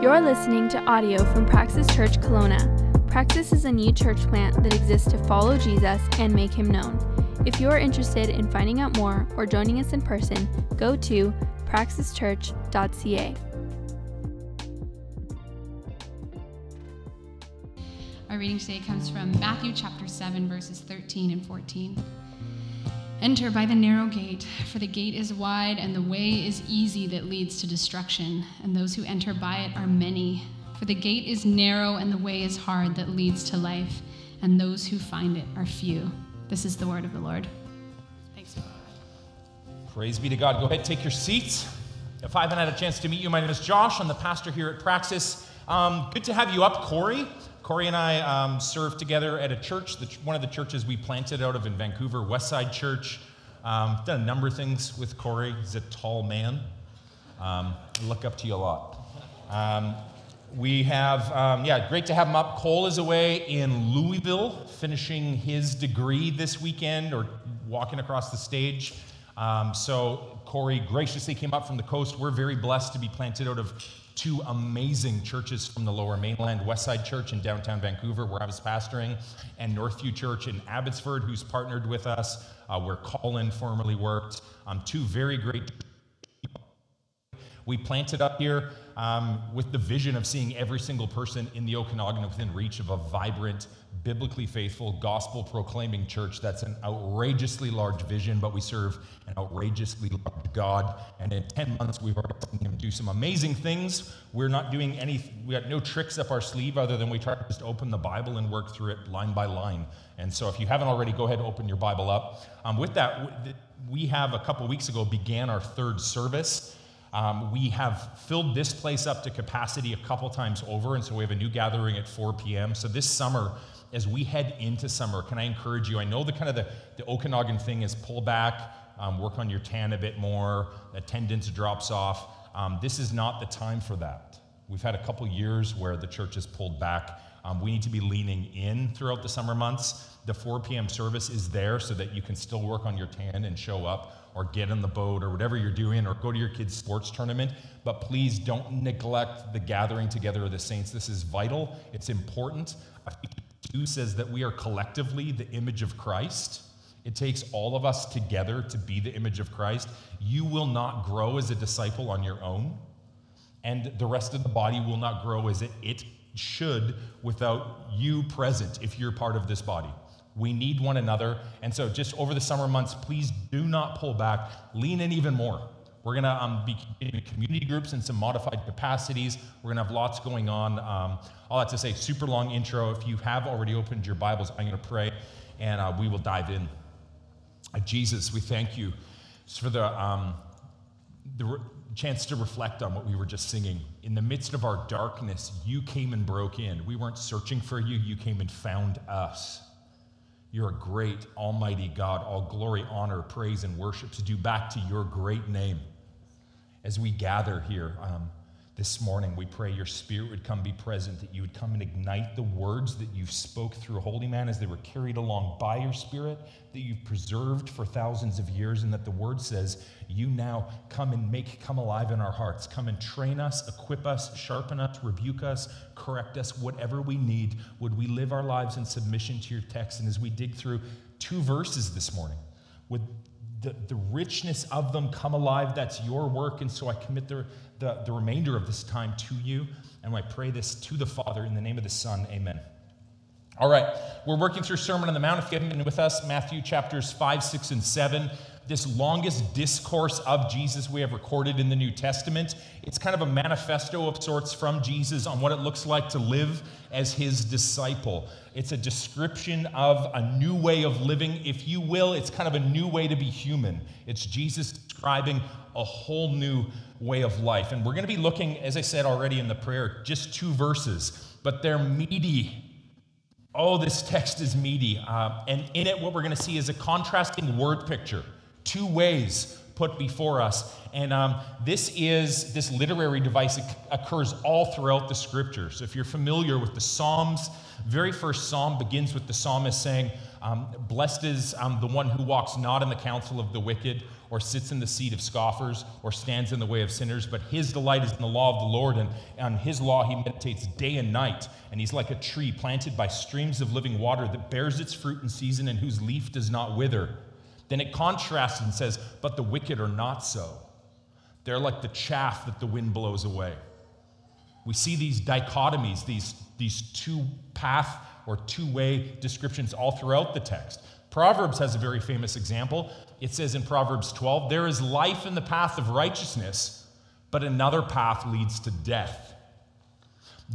You're listening to audio from Praxis Church Kelowna. Praxis is a new church plant that exists to follow Jesus and make him known. If you are interested in finding out more or joining us in person, go to praxischurch.ca. Our reading today comes from Matthew chapter 7, verses 13 and 14. Enter by the narrow gate, for the gate is wide and the way is easy that leads to destruction, and those who enter by it are many. For the gate is narrow and the way is hard that leads to life, and those who find it are few. This is the word of the Lord. Thanks. Praise be to God. Go ahead, take your seats. If I haven't had a chance to meet you, my name is Josh. I'm the pastor here at Praxis. Um, good to have you up, Corey. Corey and I um, served together at a church, the, one of the churches we planted out of in Vancouver, Westside Church. Um, done a number of things with Corey. He's a tall man. Um, look up to you a lot. Um, we have, um, yeah, great to have him up. Cole is away in Louisville, finishing his degree this weekend or walking across the stage. Um, so Corey graciously came up from the coast. We're very blessed to be planted out of two amazing churches from the lower mainland Westside Church in downtown Vancouver, where I was pastoring, and Northview Church in Abbotsford, who's partnered with us, uh, where Colin formerly worked. Um, two very great we planted up here um, with the vision of seeing every single person in the Okanagan within reach of a vibrant, biblically faithful, gospel proclaiming church. That's an outrageously large vision, but we serve an outrageously large God. And in 10 months, we've already seen him do some amazing things. We're not doing any, we got no tricks up our sleeve other than we try to just open the Bible and work through it line by line. And so if you haven't already, go ahead and open your Bible up. Um, with that, we have a couple weeks ago began our third service. Um, we have filled this place up to capacity a couple times over, and so we have a new gathering at 4 p.m. So this summer, as we head into summer, can I encourage you? I know the kind of the, the Okanagan thing is pull back, um, work on your tan a bit more, attendance drops off. Um, this is not the time for that. We've had a couple years where the church has pulled back. Um, we need to be leaning in throughout the summer months. The 4 p.m. service is there so that you can still work on your tan and show up or get in the boat or whatever you're doing or go to your kids' sports tournament. But please don't neglect the gathering together of the saints. This is vital, it's important. Ephesians 2 says that we are collectively the image of Christ. It takes all of us together to be the image of Christ. You will not grow as a disciple on your own, and the rest of the body will not grow as it, it should without you present if you're part of this body. We need one another. And so, just over the summer months, please do not pull back. Lean in even more. We're going to um, be in community groups in some modified capacities. We're going to have lots going on. Um, all that to say, super long intro. If you have already opened your Bibles, I'm going to pray and uh, we will dive in. Uh, Jesus, we thank you for the, um, the re- chance to reflect on what we were just singing. In the midst of our darkness, you came and broke in. We weren't searching for you, you came and found us. You're a great, almighty God. All glory, honor, praise, and worship to do back to your great name. As we gather here um, this morning, we pray your spirit would come be present, that you would come and ignite the words that you spoke through Holy Man as they were carried along by your spirit, that you've preserved for thousands of years, and that the word says, you now come and make come alive in our hearts. Come and train us, equip us, sharpen us, rebuke us, correct us, whatever we need. Would we live our lives in submission to your text? And as we dig through two verses this morning, would the, the richness of them come alive. That's your work. And so I commit the, the, the remainder of this time to you. And I pray this to the Father in the name of the Son. Amen. All right, we're working through Sermon on the Mount. If you haven't been with us, Matthew chapters 5, 6, and 7 this longest discourse of Jesus we have recorded in the New Testament. It's kind of a manifesto of sorts from Jesus on what it looks like to live as his disciple. It's a description of a new way of living, if you will. It's kind of a new way to be human. It's Jesus describing a whole new way of life. And we're going to be looking, as I said already in the prayer, just two verses, but they're meaty Oh, this text is meaty. Uh, and in it, what we're going to see is a contrasting word picture two ways put before us. And um, this is this literary device occurs all throughout the scriptures. If you're familiar with the Psalms, very first psalm begins with the psalmist saying, um, "Blessed is um, the one who walks not in the counsel of the wicked, or sits in the seat of scoffers, or stands in the way of sinners, but his delight is in the law of the Lord, and on his law he meditates day and night. And he's like a tree planted by streams of living water that bears its fruit in season and whose leaf does not wither. Then it contrasts and says, But the wicked are not so. They're like the chaff that the wind blows away. We see these dichotomies, these, these two path or two way descriptions all throughout the text. Proverbs has a very famous example. It says in Proverbs 12, There is life in the path of righteousness, but another path leads to death.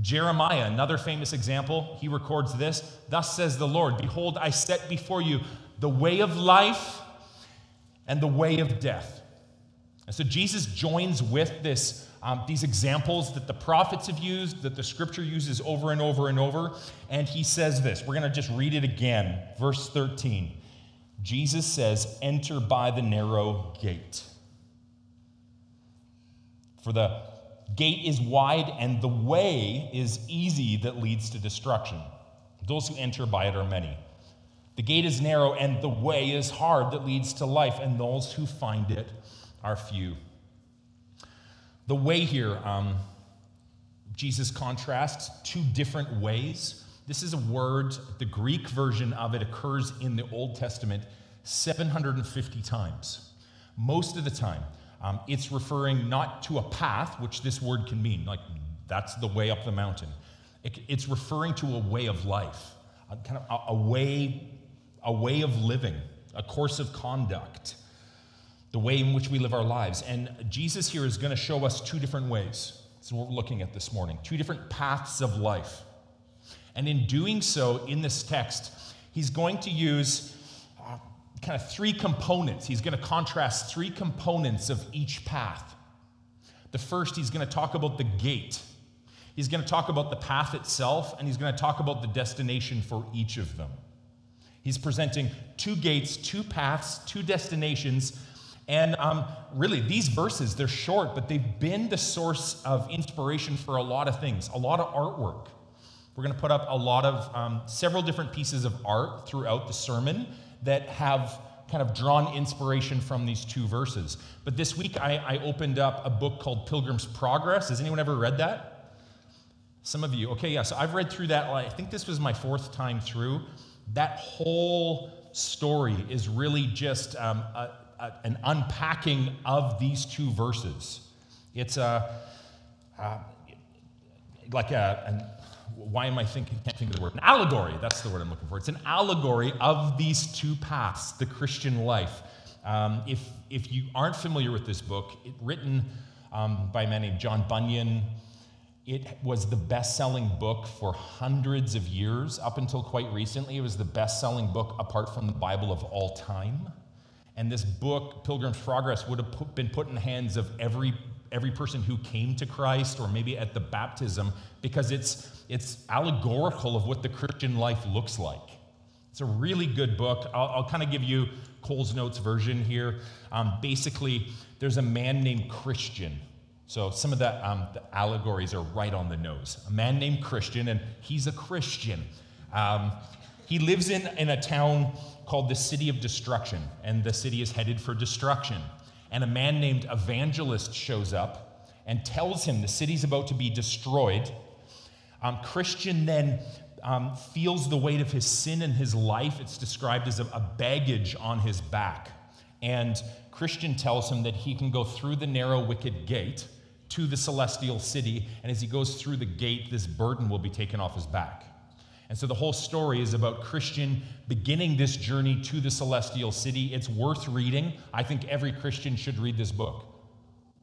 Jeremiah, another famous example, he records this Thus says the Lord, Behold, I set before you the way of life and the way of death. And so Jesus joins with this um, these examples that the prophets have used, that the scripture uses over and over and over. And he says this. We're going to just read it again. Verse 13. Jesus says, Enter by the narrow gate. For the gate is wide and the way is easy that leads to destruction. Those who enter by it are many. The gate is narrow and the way is hard that leads to life, and those who find it are few. The way here, um, Jesus contrasts two different ways. This is a word, the Greek version of it occurs in the Old Testament 750 times. Most of the time, um, it's referring not to a path, which this word can mean, like that's the way up the mountain. It, it's referring to a way of life, a, kind of a, a way, a way of living, a course of conduct the way in which we live our lives. And Jesus here is going to show us two different ways. That's what we're looking at this morning two different paths of life. And in doing so, in this text, he's going to use uh, kind of three components. He's going to contrast three components of each path. The first, he's going to talk about the gate. He's going to talk about the path itself, and he's going to talk about the destination for each of them. He's presenting two gates, two paths, two destinations and um, really, these verses, they're short, but they've been the source of inspiration for a lot of things, a lot of artwork. We're going to put up a lot of um, several different pieces of art throughout the sermon that have kind of drawn inspiration from these two verses. But this week, I, I opened up a book called Pilgrim's Progress. Has anyone ever read that? Some of you. Okay, yeah, so I've read through that. I think this was my fourth time through. That whole story is really just um, a, a, an unpacking of these two verses. It's a, like a, an, why am I thinking, can't think of the word, an allegory, that's the word I'm looking for. It's an allegory of these two paths, the Christian life. Um, if, if you aren't familiar with this book, it, written um, by a man named John Bunyan, it was the best selling book for hundreds of years. Up until quite recently, it was the best selling book apart from the Bible of all time. And this book, Pilgrim's Progress, would have been put in the hands of every, every person who came to Christ or maybe at the baptism because it's, it's allegorical of what the Christian life looks like. It's a really good book. I'll, I'll kind of give you Coles Notes version here. Um, basically, there's a man named Christian. So some of the, um, the, allegories are right on the nose. A man named Christian, and he's a Christian. Um, he lives in, in a town called the City of Destruction, and the city is headed for destruction. And a man named Evangelist shows up and tells him the city's about to be destroyed. Um, Christian then um, feels the weight of his sin in his life. It's described as a, a baggage on his back. And Christian tells him that he can go through the narrow, wicket gate to the celestial city. And as he goes through the gate, this burden will be taken off his back. And so the whole story is about Christian beginning this journey to the celestial city. It's worth reading. I think every Christian should read this book.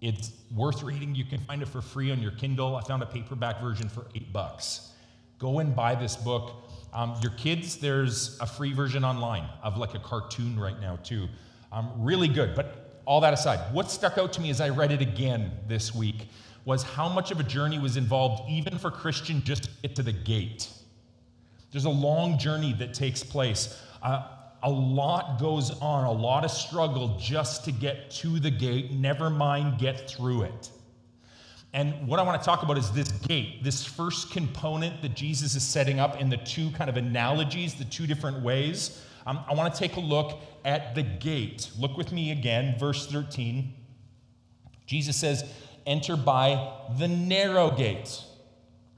It's worth reading. You can find it for free on your Kindle. I found a paperback version for eight bucks. Go and buy this book. Um, your kids, there's a free version online of like a cartoon right now, too. Um, really good. But all that aside, what stuck out to me as I read it again this week was how much of a journey was involved, even for Christian, just to get to the gate. There's a long journey that takes place. Uh, a lot goes on, a lot of struggle just to get to the gate, never mind get through it. And what I want to talk about is this gate, this first component that Jesus is setting up in the two kind of analogies, the two different ways Um, I want to take a look at the gate. Look with me again, verse 13. Jesus says, Enter by the narrow gate.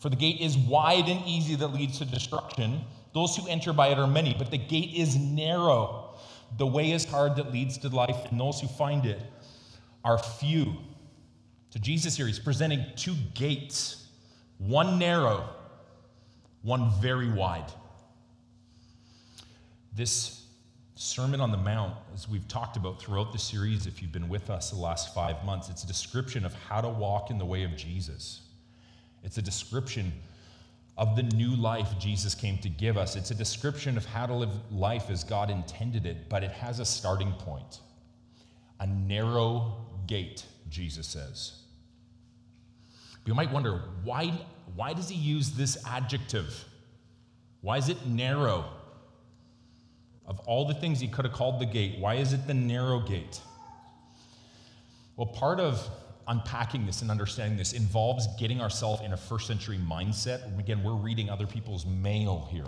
For the gate is wide and easy that leads to destruction. Those who enter by it are many, but the gate is narrow. The way is hard that leads to life, and those who find it are few. So Jesus here, he's presenting two gates one narrow, one very wide. This Sermon on the Mount, as we've talked about throughout the series, if you've been with us the last five months, it's a description of how to walk in the way of Jesus. It's a description of the new life Jesus came to give us. It's a description of how to live life as God intended it, but it has a starting point a narrow gate, Jesus says. You might wonder why, why does he use this adjective? Why is it narrow? Of all the things he could have called the gate, why is it the narrow gate? Well, part of unpacking this and understanding this involves getting ourselves in a first century mindset. Again, we're reading other people's mail here.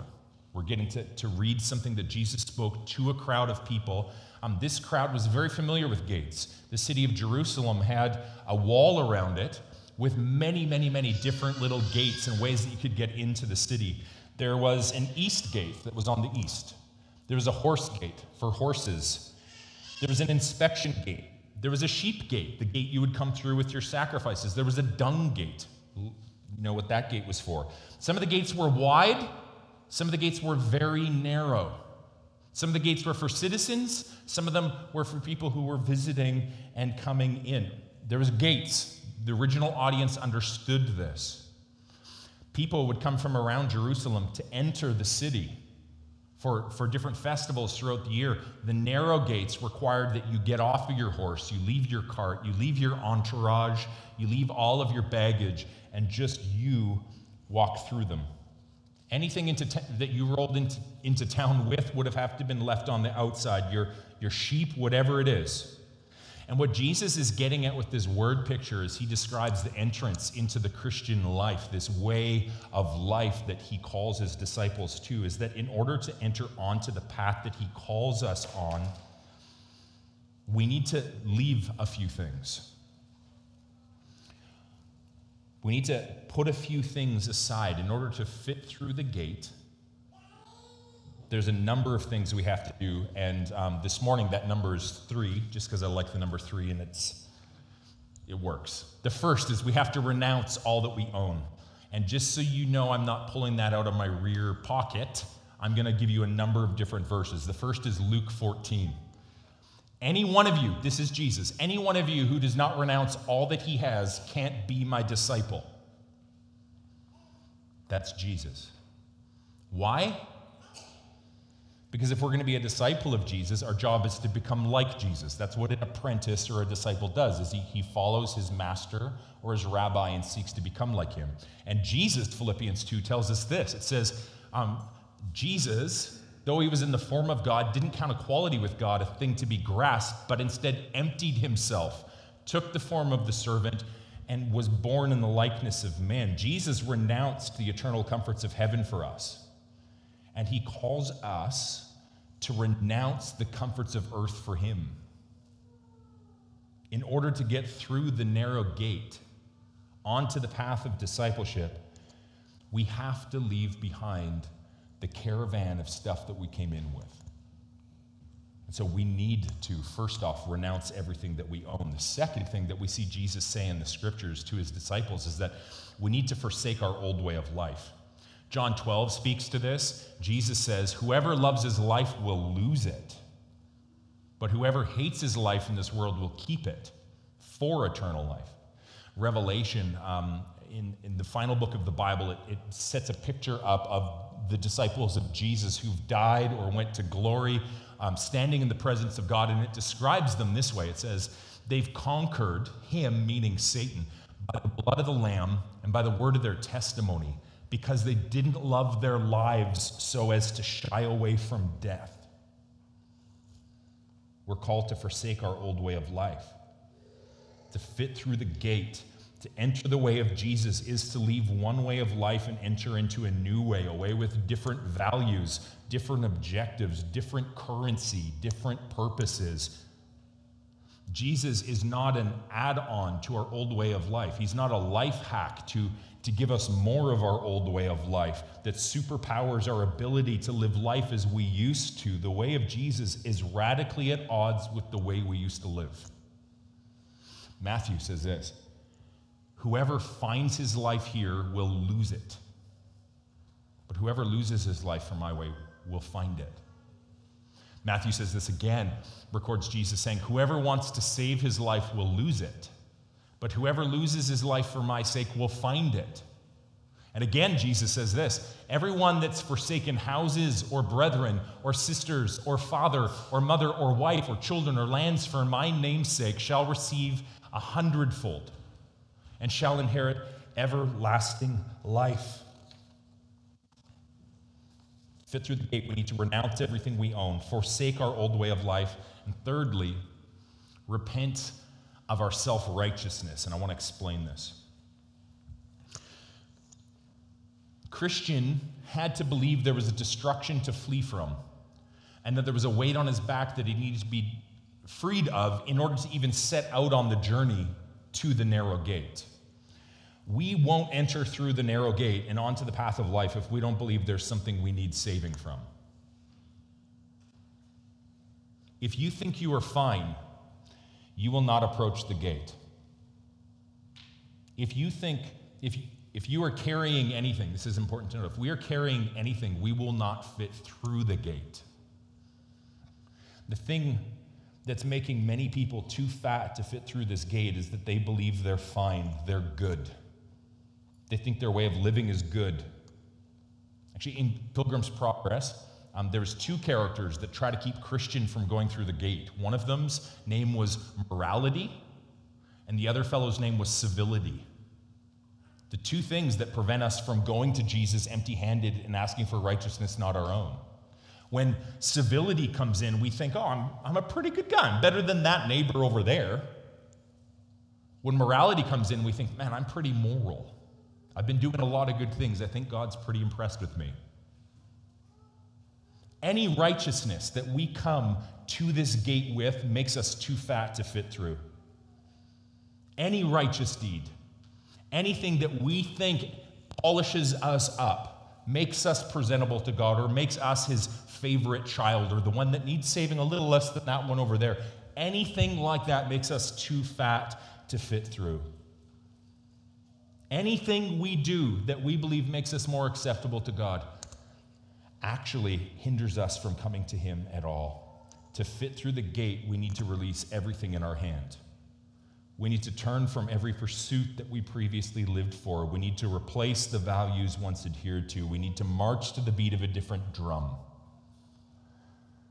We're getting to, to read something that Jesus spoke to a crowd of people. Um, this crowd was very familiar with gates. The city of Jerusalem had a wall around it with many, many, many different little gates and ways that you could get into the city. There was an east gate that was on the east, there was a horse gate for horses, there was an inspection gate there was a sheep gate, the gate you would come through with your sacrifices. There was a dung gate. You know what that gate was for. Some of the gates were wide, some of the gates were very narrow. Some of the gates were for citizens, some of them were for people who were visiting and coming in. There was gates. The original audience understood this. People would come from around Jerusalem to enter the city for, for different festivals throughout the year, the narrow gates required that you get off of your horse, you leave your cart, you leave your entourage, you leave all of your baggage, and just you walk through them. Anything into that you rolled into, into town with would have have to been left on the outside. Your, your sheep, whatever it is. And what Jesus is getting at with this word picture is he describes the entrance into the Christian life, this way of life that he calls his disciples to, is that in order to enter onto the path that he calls us on, we need to leave a few things. We need to put a few things aside in order to fit through the gate there's a number of things we have to do, and um, this morning that number is three, just because I like the number three and it's it works. The first is we have to renounce all that we own. And just so you know, I'm not pulling that out of my rear pocket. I'm going to give you a number of different verses. The first is Luke 14. Any one of you, this is Jesus, any one of you who does not renounce all that he has can't be my disciple. That's Jesus. Why? Because if we're going to be a disciple of Jesus, our job is to become like Jesus. That's what an apprentice or a disciple does, is he, he follows his master or his rabbi and seeks to become like him. And Jesus, Philippians 2, tells us this. It says, um, Jesus, though he was in the form of God, didn't count equality with God a thing to be grasped, but instead emptied himself, took the form of the servant, and was born in the likeness of man. Jesus renounced the eternal comforts of heaven for us. And he calls us to renounce the comforts of earth for him. In order to get through the narrow gate onto the path of discipleship, we have to leave behind the caravan of stuff that we came in with. And so we need to, first off, renounce everything that we own. The second thing that we see Jesus say in the scriptures to his disciples is that we need to forsake our old way of life. John 12 speaks to this. Jesus says, Whoever loves his life will lose it, but whoever hates his life in this world will keep it for eternal life. Revelation, um, in, in the final book of the Bible, it, it sets a picture up of the disciples of Jesus who've died or went to glory, um, standing in the presence of God, and it describes them this way it says, They've conquered him, meaning Satan, by the blood of the Lamb and by the word of their testimony because they didn't love their lives so as to shy away from death. We're called to forsake our old way of life, to fit through the gate, To enter the way of Jesus is to leave one way of life and enter into a new way, a way with different values, different objectives, different currency, different purposes. Jesus is not an add on to our old way of life. He's not a life hack to, to give us more of our old way of life that superpowers our ability to live life as we used to. The way of Jesus is radically at odds with the way we used to live. Matthew says this Whoever finds his life here will lose it, but whoever loses his life for my way will find it. Matthew says this again, records Jesus saying, Whoever wants to save his life will lose it, but whoever loses his life for my sake will find it. And again, Jesus says this Everyone that's forsaken houses or brethren or sisters or father or mother or wife or children or lands for my name's sake shall receive a hundredfold and shall inherit everlasting life fit through the gate, we need to renounce everything we own, forsake our old way of life, and thirdly, repent of our self righteousness. And I want to explain this. Christian had to believe there was a destruction to flee from, and that there was a weight on his back that he needed to be freed of in order to even set out on the journey to the narrow gate. We won't enter through the narrow gate and onto the path of life if we don't believe there's something we need saving from. If you think you are fine, you will not approach the gate. If you think, if, if you are carrying anything, this is important to know, if we are carrying anything, we will not fit through the gate. The thing that's making many people too fat to fit through this gate is that they believe they're fine, they're good. They think their way of living is good. Actually, in Pilgrim's Progress, um, there's two characters that try to keep Christian from going through the gate. One of them's name was morality, and the other fellow's name was civility. The two things that prevent us from going to Jesus empty handed and asking for righteousness not our own. When civility comes in, we think, oh, I'm, I'm a pretty good guy. I'm better than that neighbor over there. When morality comes in, we think, man, I'm pretty moral. I've been doing a lot of good things. I think God's pretty impressed with me. Any righteousness that we come to this gate with makes us too fat to fit through. Any righteous deed, anything that we think polishes us up, makes us presentable to God, or makes us his favorite child, or the one that needs saving a little less than that one over there, anything like that makes us too fat to fit through. Anything we do that we believe makes us more acceptable to God actually hinders us from coming to Him at all. To fit through the gate, we need to release everything in our hand. We need to turn from every pursuit that we previously lived for. We need to replace the values once adhered to. We need to march to the beat of a different drum.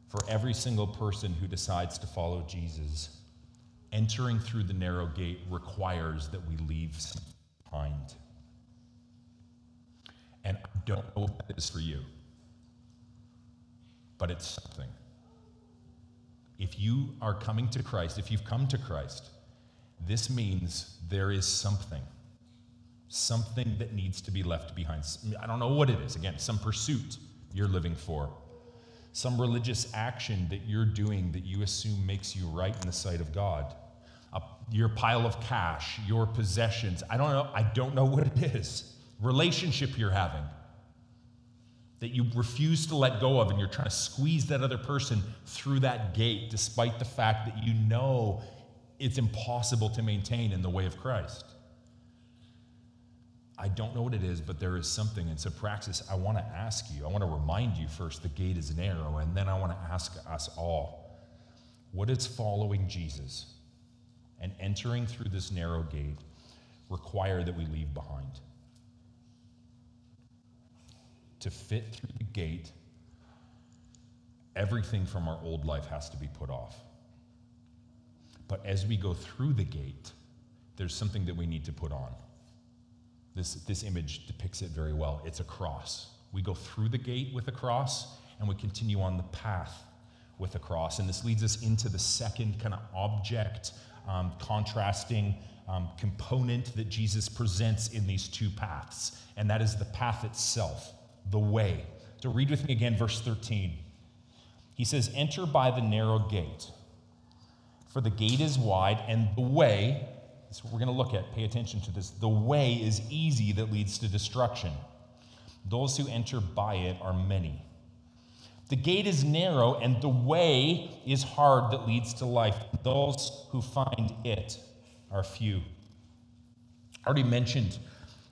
For every single person who decides to follow Jesus, entering through the narrow gate requires that we leave behind. And I don't know what that is for you, but it's something. If you are coming to Christ, if you've come to Christ, this means there is something, something that needs to be left behind. I don't know what it is. Again, some pursuit you're living for, some religious action that you're doing that you assume makes you right in the sight of God your pile of cash, your possessions. I don't know. I don't know what it is. Relationship you're having that you refuse to let go of, and you're trying to squeeze that other person through that gate, despite the fact that you know it's impossible to maintain in the way of Christ. I don't know what it is, but there is something. And so, Praxis, I want to ask you, I want to remind you first the gate is narrow, and then I want to ask us all what is following Jesus? and entering through this narrow gate require that we leave behind. To fit through the gate, everything from our old life has to be put off. But as we go through the gate, there's something that we need to put on. This, this image depicts it very well. It's a cross. We go through the gate with a cross, and we continue on the path with a cross. And this leads us into the second kind of object um, contrasting um, component that Jesus presents in these two paths, and that is the path itself, the way. So read with me again, verse 13. He says, Enter by the narrow gate, for the gate is wide, and the way, that's what we're going to look at, pay attention to this, the way is easy that leads to destruction. Those who enter by it are many. The gate is narrow, and the way is hard that leads to life. Those who find it are few. I already mentioned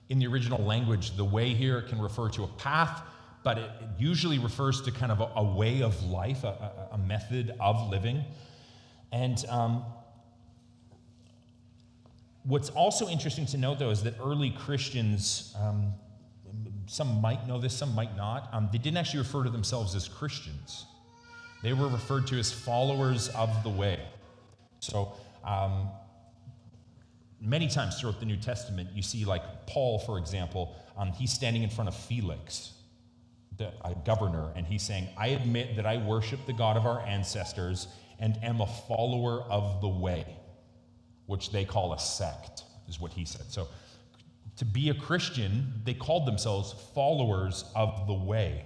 in the original language, the way here can refer to a path, but it usually refers to kind of a, a way of life, a, a, method of living. And um, what's also interesting to note, though, is that early Christians, um, some might know this, some might not, um, they didn't actually refer to themselves as Christians. They were referred to as followers of the way. So, um, many times throughout the New Testament, you see, like Paul, for example, um, he's standing in front of Felix, the governor, and he's saying, I admit that I worship the God of our ancestors and am a follower of the way, which they call a sect, is what he said. So, to be a Christian, they called themselves followers of the way.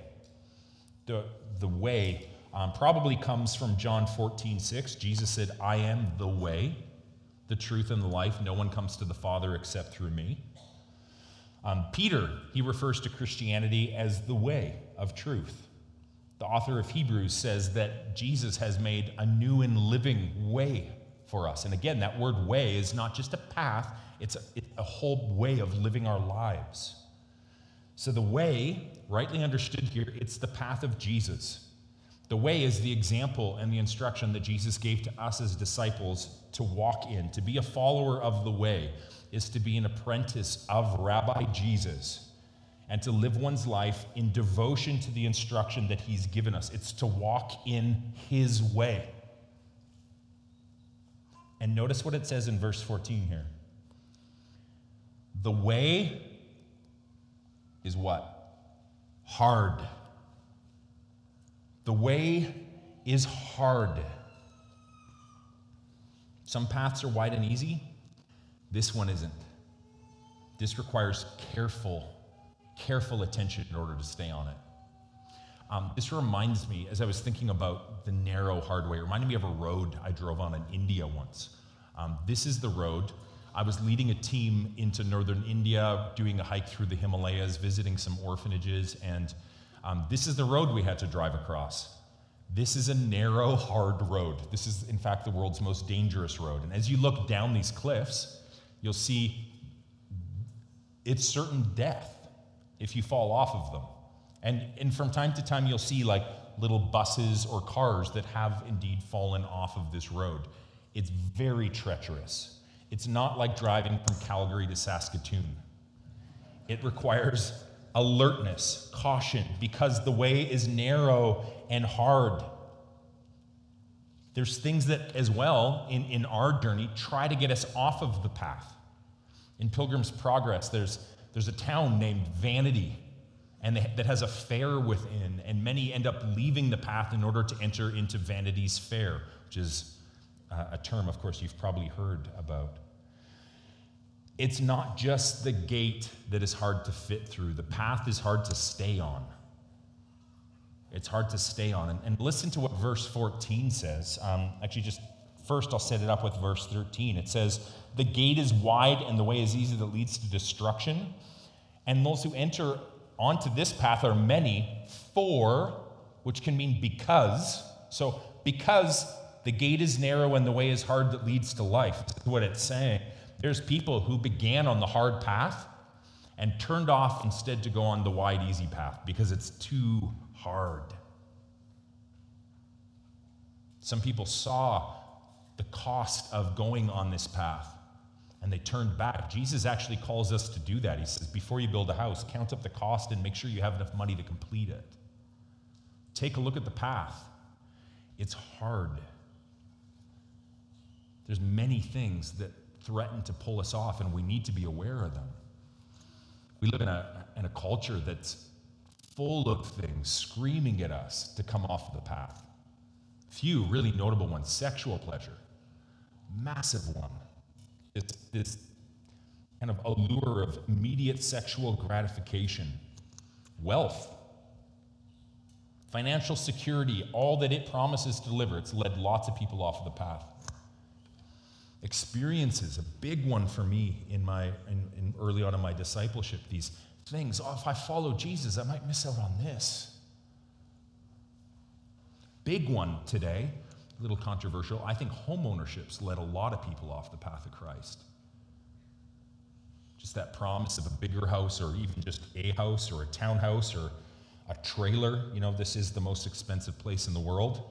The, the way um, probably comes from John 14, 6. Jesus said, I am the way the truth and the life. No one comes to the Father except through me. Um, Peter, he refers to Christianity as the way of truth. The author of Hebrews says that Jesus has made a new and living way for us. And again, that word way is not just a path, it's a, it's a whole way of living our lives. So, the way, rightly understood here, it's the path of Jesus. The way is the example and the instruction that Jesus gave to us as disciples to walk in. To be a follower of the way is to be an apprentice of Rabbi Jesus and to live one's life in devotion to the instruction that he's given us. It's to walk in his way. And notice what it says in verse 14 here. The way is what? Hard. The way is hard. Some paths are wide and easy. This one isn't. This requires careful, careful attention in order to stay on it. Um, this reminds me, as I was thinking about the narrow, hard way, it reminded me of a road I drove on in India once. Um, this is the road. I was leading a team into northern India, doing a hike through the Himalayas, visiting some orphanages, and um, this is the road we had to drive across. This is a narrow, hard road. This is, in fact, the world's most dangerous road. And as you look down these cliffs, you'll see it's certain death if you fall off of them. And, and from time to time, you'll see like little buses or cars that have indeed fallen off of this road. It's very treacherous. It's not like driving from Calgary to Saskatoon. It requires alertness, caution, because the way is narrow and hard. There's things that, as well, in, in our journey, try to get us off of the path. In Pilgrim's Progress, there's, there's a town named Vanity, and they, that has a fair within, and many end up leaving the path in order to enter into Vanity's Fair, which is uh, a term, of course, you've probably heard about it's not just the gate that is hard to fit through, the path is hard to stay on. It's hard to stay on. And, and listen to what verse 14 says. Um, actually, just first, I'll set it up with verse 13. It says, The gate is wide and the way is easy that leads to destruction. And those who enter onto this path are many, for, which can mean because. So, because the gate is narrow and the way is hard that leads to life. That's what it's saying. There's people who began on the hard path and turned off instead to go on the wide, easy path because it's too hard. Some people saw the cost of going on this path and they turned back. Jesus actually calls us to do that. He says, before you build a house, count up the cost and make sure you have enough money to complete it. Take a look at the path. It's hard. There's many things that threaten to pull us off, and we need to be aware of them. We live in a, in a culture that's full of things screaming at us to come off the path. Few really notable ones sexual pleasure, massive one. this, this kind of allure of immediate sexual gratification, wealth, financial security, all that it promises to deliver. It's led lots of people off of the path. Experiences, a big one for me in my in, in early on in my discipleship. These things. Oh, if I follow Jesus, I might miss out on this. Big one today, a little controversial. I think homeownership's led a lot of people off the path of Christ. Just that promise of a bigger house, or even just a house, or a townhouse, or a trailer. You know, this is the most expensive place in the world.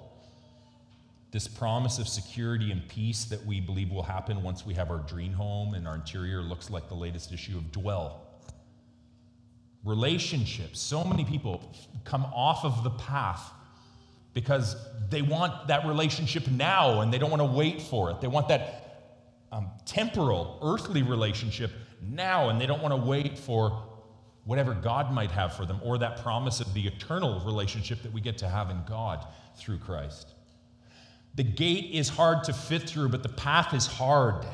This promise of security and peace that we believe will happen once we have our dream home and our interior looks like the latest issue of Dwell. Relationships. So many people come off of the path because they want that relationship now and they don't want to wait for it. They want that um, temporal, earthly relationship now and they don't want to wait for whatever God might have for them, or that promise of the eternal relationship that we get to have in God through Christ. The gate is hard to fit through, but the path is hard.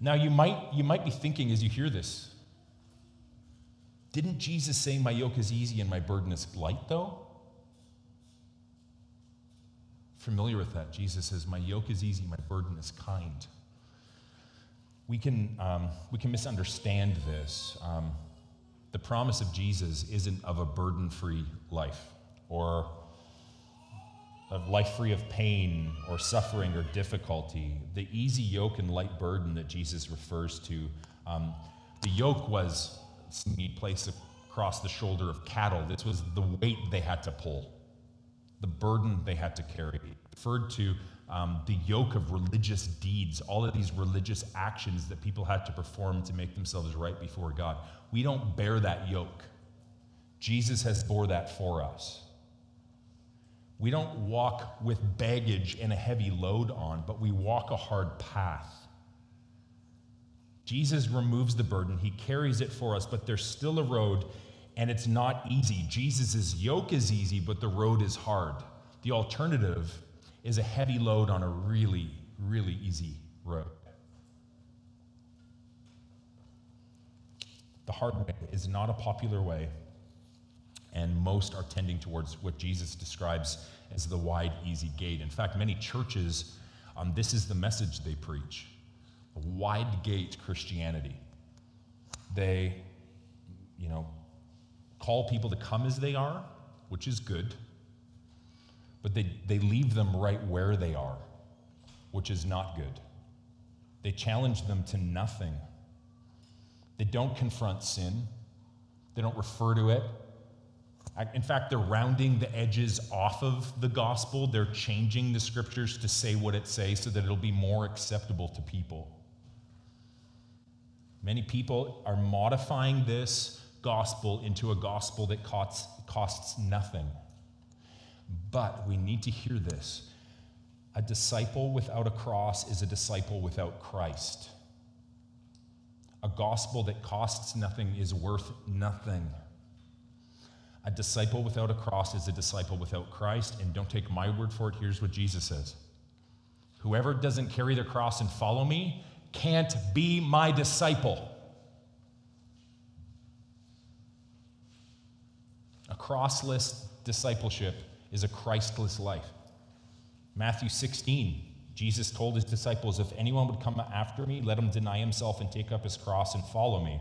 Now, you might, you might be thinking as you hear this, didn't Jesus say, My yoke is easy and my burden is light, though? Familiar with that? Jesus says, My yoke is easy, my burden is kind we can, um, we can misunderstand this. Um, the promise of Jesus isn't of a burden free life or a life free of pain or suffering or difficulty. The easy yoke and light burden that Jesus refers to, um, the yoke was placed across the shoulder of cattle. This was the weight they had to pull, the burden they had to carry. It referred to um, the yoke of religious deeds, all of these religious actions that people had to perform to make themselves right before God. We don't bear that yoke. Jesus has bore that for us. We don't walk with baggage and a heavy load on, but we walk a hard path. Jesus removes the burden, he carries it for us, but there's still a road, and it's not easy. Jesus' yoke is easy, but the road is hard. The alternative is a heavy load on a really, really easy road. The hard way is not a popular way, and most are tending towards what Jesus describes as the wide, easy gate. In fact, many churches, um, this is the message they preach wide gate Christianity. They, you know, call people to come as they are, which is good but they, they leave them right where they are, which is not good. They challenge them to nothing. They don't confront sin, they don't refer to it. In fact, they're rounding the edges off of the gospel. They're changing the scriptures to say what it says so that it'll be more acceptable to people. Many people are modifying this gospel into a gospel that costs, costs nothing. But we need to hear this. A disciple without a cross is a disciple without Christ. A gospel that costs nothing is worth nothing. A disciple without a cross is a disciple without Christ. And don't take my word for it. Here's what Jesus says Whoever doesn't carry their cross and follow me can't be my disciple. A crossless discipleship is a Christless life. Matthew 16, Jesus told his disciples, If anyone would come after me, let him deny himself and take up his cross and follow me.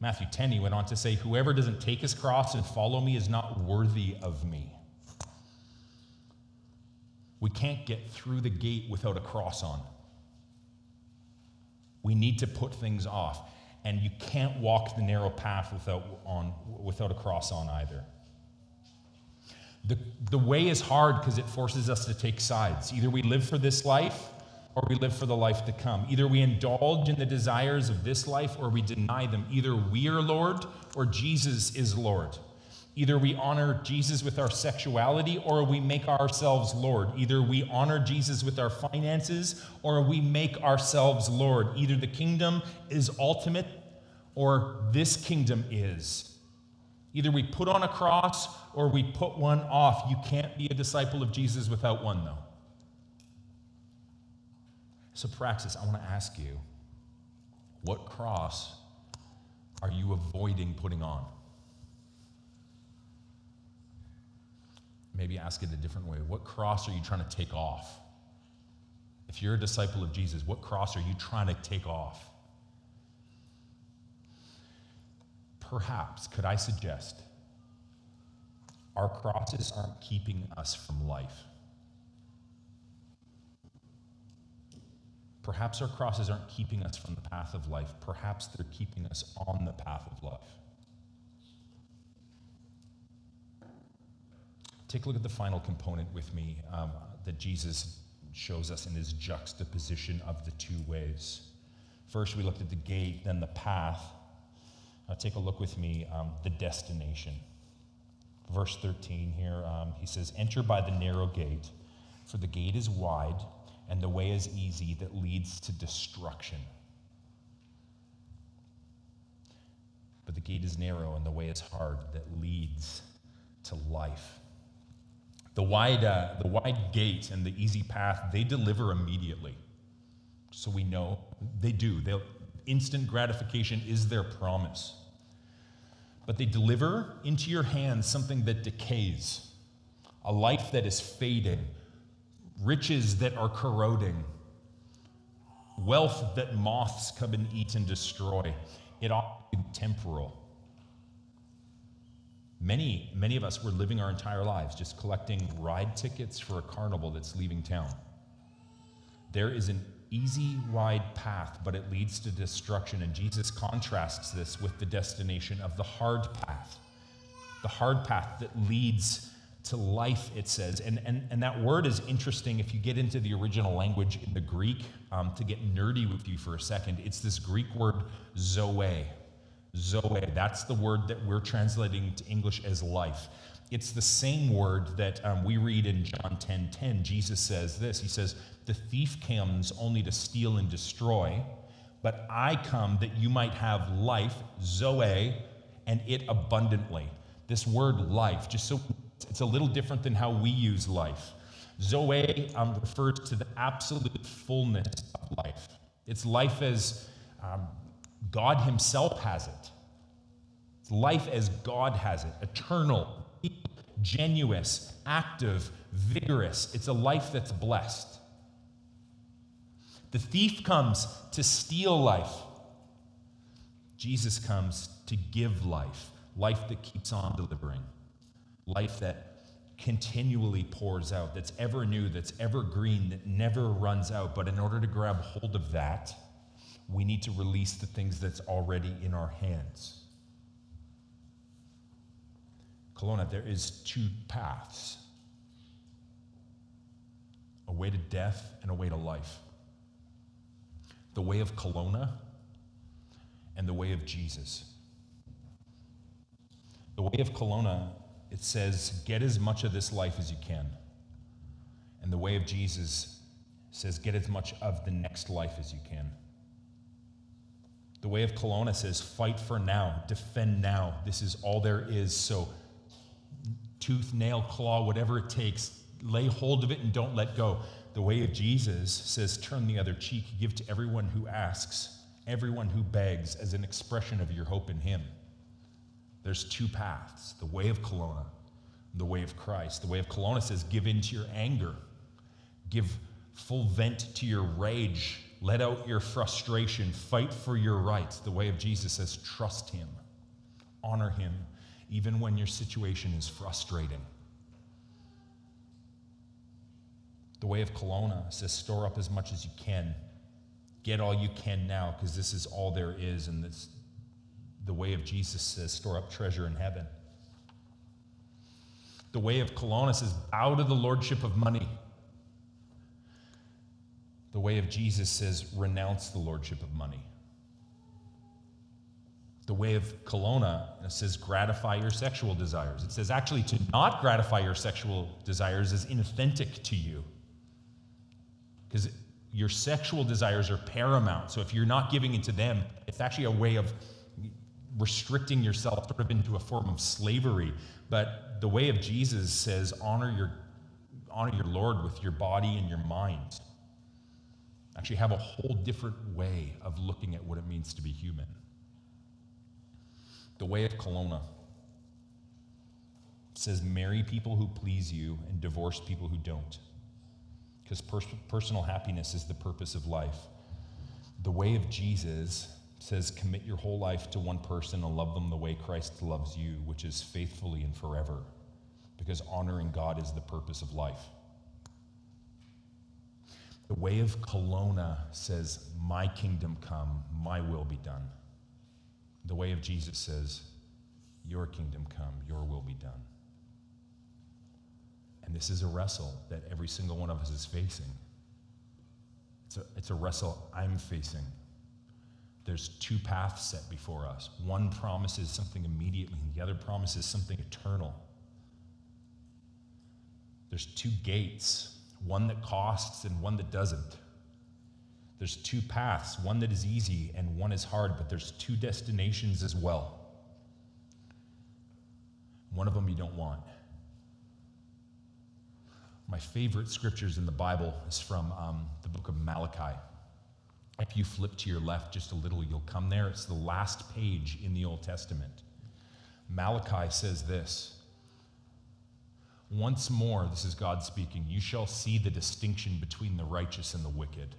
Matthew 10, he went on to say, Whoever doesn't take his cross and follow me is not worthy of me. We can't get through the gate without a cross on. We need to put things off. And you can't walk the narrow path without, on, without a cross on either. The, the way is hard because it forces us to take sides. Either we live for this life or we live for the life to come. Either we indulge in the desires of this life or we deny them. Either we are Lord or Jesus is Lord. Either we honor Jesus with our sexuality or we make ourselves Lord. Either we honor Jesus with our finances or we make ourselves Lord. Either the kingdom is ultimate or this kingdom is. Either we put on a cross or we put one off. You can't be a disciple of Jesus without one, though. So, Praxis, I want to ask you what cross are you avoiding putting on? Maybe ask it a different way. What cross are you trying to take off? If you're a disciple of Jesus, what cross are you trying to take off? Perhaps, could I suggest, our crosses aren't keeping us from life. Perhaps our crosses aren't keeping us from the path of life. Perhaps they're keeping us on the path of life. Take a look at the final component with me um, that Jesus shows us in his juxtaposition of the two ways. First, we looked at the gate, then the path. Now, take a look with me, um, the destination. Verse 13 here, um, he says, Enter by the narrow gate, for the gate is wide and the way is easy that leads to destruction. But the gate is narrow and the way is hard that leads to life. The wide, uh, the wide gate and the easy path, they deliver immediately. So we know they do. They'll, instant gratification is their promise. But they deliver into your hands something that decays, a life that is fading, riches that are corroding, wealth that moths come and eat and destroy. It ought to be temporal. Many, many of us were living our entire lives just collecting ride tickets for a carnival that's leaving town. There is an easy, wide path, but it leads to destruction. And Jesus contrasts this with the destination of the hard path. The hard path that leads to life, it says. And, and, and that word is interesting if you get into the original language in the Greek, um, to get nerdy with you for a second. It's this Greek word zoe. Zoe. That's the word that we're translating to English as life. It's the same word that um, we read in John 10 10. Jesus says this He says, The thief comes only to steal and destroy, but I come that you might have life, Zoe, and it abundantly. This word life, just so it's a little different than how we use life. Zoe um, refers to the absolute fullness of life. It's life as um, God Himself has it. It's life as God has it, eternal, genuine, active, vigorous. It's a life that's blessed. The thief comes to steal life. Jesus comes to give life, life that keeps on delivering life that continually pours out, that's ever new, that's ever green, that never runs out. But in order to grab hold of that, we need to release the things that's already in our hands. Kelowna, there is two paths a way to death and a way to life. The way of Kelowna and the way of Jesus. The way of Kelowna it says, Get as much of this life as you can. And the way of Jesus says, Get as much of the next life as you can. The way of Kelowna says, Fight for now, defend now. This is all there is. So, tooth, nail, claw, whatever it takes, lay hold of it and don't let go. The way of Jesus says, Turn the other cheek, give to everyone who asks, everyone who begs, as an expression of your hope in Him. There's two paths the way of Kelowna, the way of Christ. The way of Kelowna says, give in to your anger, give full vent to your rage, let out your frustration, fight for your rights. The way of Jesus says, trust Him, honor Him, even when your situation is frustrating. The way of Kelowna says, store up as much as you can. Get all you can now, because this is all there is, and this, the way of Jesus says, store up treasure in heaven. The way of Kelowna is bow to the lordship of money. The way of Jesus says, renounce the lordship of money. The way of Kelowna says, gratify your sexual desires. It says, actually, to not gratify your sexual desires is inauthentic to you. Because your sexual desires are paramount. So if you're not giving into them, it's actually a way of restricting yourself sort of into a form of slavery. But the way of Jesus says, honor your, honor your Lord with your body and your mind. actually have a whole different way of looking at what it means to be human. The way of Kelowna says, marry people who please you and divorce people who don't. Because pers- personal happiness is the purpose of life. The way of Jesus says, commit your whole life to one person and love them the way Christ loves you, which is faithfully and forever. Because honoring God is the purpose of life. The way of Kelowna says, My kingdom come, my will be done. The way of Jesus says, Your kingdom come, your will be done. And this is a wrestle that every single one of us is facing. It's a, it's a wrestle I'm facing. There's two paths set before us. One promises something immediately, and the other promises something eternal. There's two gates one that costs and one that doesn't. There's two paths, one that is easy and one is hard, but there's two destinations as well. One of them you don't want. My favorite scriptures in the Bible is from um, the book of Malachi. If you flip to your left just a little, you'll come there. It's the last page in the Old Testament. Malachi says this once more, this is God speaking, you shall see the distinction between the righteous and the wicked,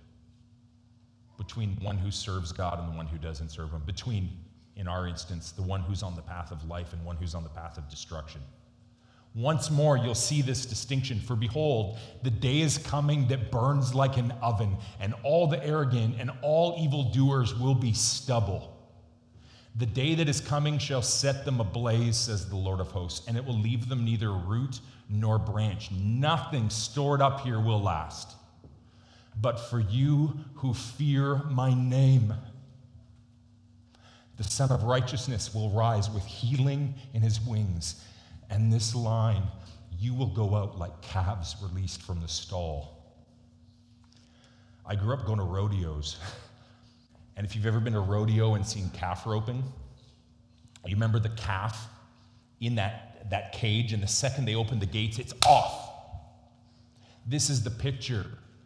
between one who serves God and the one who doesn't serve him, between, in our instance, the one who's on the path of life and one who's on the path of destruction. Once more, you'll see this distinction. For behold, the day is coming that burns like an oven, and all the arrogant and all evildoers will be stubble. The day that is coming shall set them ablaze, says the Lord of hosts, and it will leave them neither root nor branch. Nothing stored up here will last. But for you who fear my name, the Sun of Righteousness will rise with healing in his wings. And this line, you will go out like calves released from the stall. I grew up going to rodeos. And if you've ever been to a rodeo and seen calf roping, you remember the calf in that that cage, and the second they open the gates, it's off. This is the picture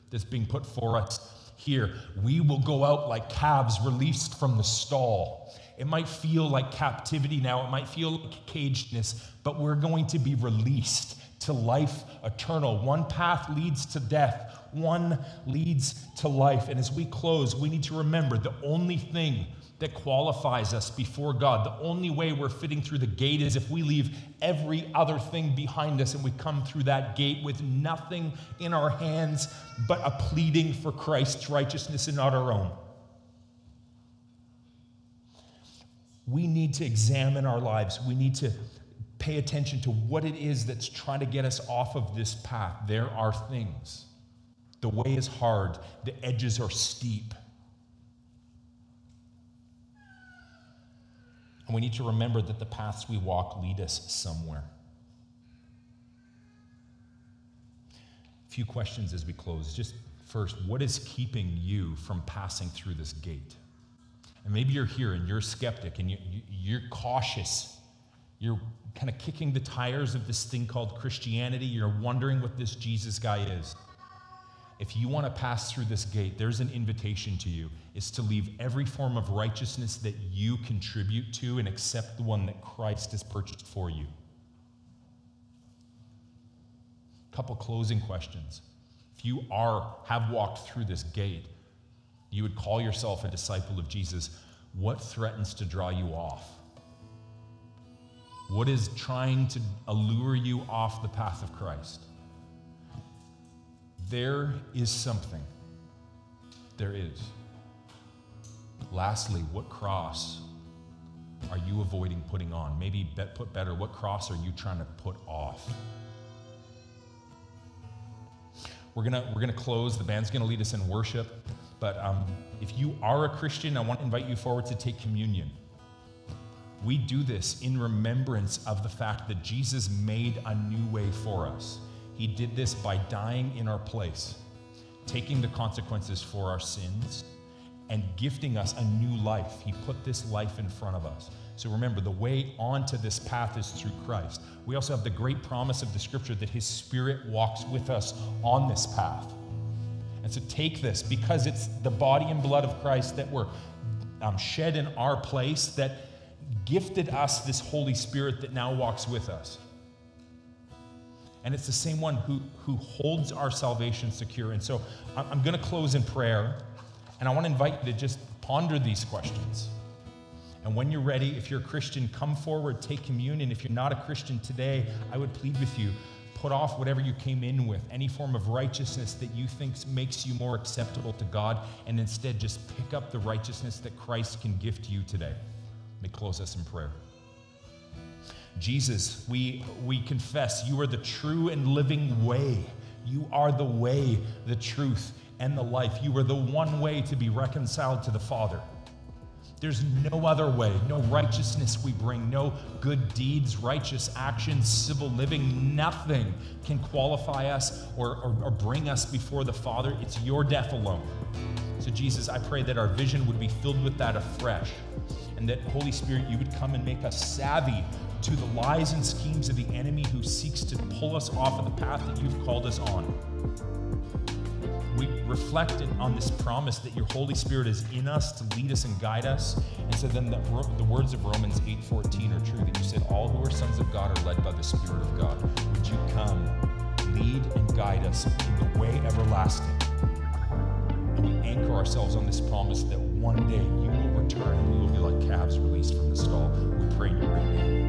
that's being put for us here. We will go out like calves released from the stall. It might feel like captivity now, it might feel like cagedness, but we're going to be released to life eternal. One path leads to death, one leads to life. And as we close, we need to remember the only thing that qualifies us before God. The only way we're fitting through the gate is if we leave every other thing behind us and we come through that gate with nothing in our hands but a pleading for Christ's righteousness and not our own. We need to examine our lives. We need to pay attention to what it is that's trying to get us off of this path. There are things. The way is hard, the edges are steep. And we need to remember that the paths we walk lead us somewhere. A few questions as we close. Just first, what is keeping you from passing through this gate? And maybe you're here and you're a skeptic and you, are cautious. You're kind of kicking the tires of this thing called Christianity. You're wondering what this Jesus guy is if you want to pass through this gate, there's an invitation to you is to leave every form of righteousness that you contribute to and accept the one that Christ has purchased for you. Couple closing questions. If you are have walked through this gate, you would call yourself a disciple of Jesus. What threatens to draw you off? What is trying to allure you off the path of Christ? There is something. There is. Lastly, what cross are you avoiding putting on? Maybe put better, what cross are you trying to put off? We're gonna we're gonna close. The band's gonna lead us in worship. But um, if you are a Christian, I want to invite you forward to take communion. We do this in remembrance of the fact that Jesus made a new way for us. He did this by dying in our place, taking the consequences for our sins, and gifting us a new life. He put this life in front of us. So remember, the way onto this path is through Christ. We also have the great promise of the scripture that His Spirit walks with us on this path. And so take this because it's the body and blood of Christ that were um, shed in our place that gifted us this Holy Spirit that now walks with us. And it's the same one who, who holds our salvation secure. And so I'm, I'm going to close in prayer, and I want to invite you to just ponder these questions. And when you're ready, if you're a Christian, come forward, take communion. If you're not a Christian today, I would plead with you put off whatever you came in with, any form of righteousness that you think makes you more acceptable to God, and instead just pick up the righteousness that Christ can gift you today. May close us in prayer. Jesus, we, we confess you are the true and living way. You are the way, the truth, and the life. You are the one way to be reconciled to the Father. There's no other way, no righteousness we bring, no good deeds, righteous actions, civil living, nothing can qualify us or, or, or, bring us before the Father. It's your death alone. So, Jesus, I pray that our vision would be filled with that afresh, and that, Holy Spirit, you would come and make us savvy to the lies and schemes of the enemy who seeks to pull us off of the path that you've called us on we reflect on this promise that your Holy Spirit is in us to lead us and guide us. And so then the, the words of Romans 8:14 are true that you said, All who are sons of God are led by the Spirit of God. Would you come, lead and guide us in the way everlasting? And we anchor ourselves on this promise that one day you will return and we will be like calves released from the stall. We pray in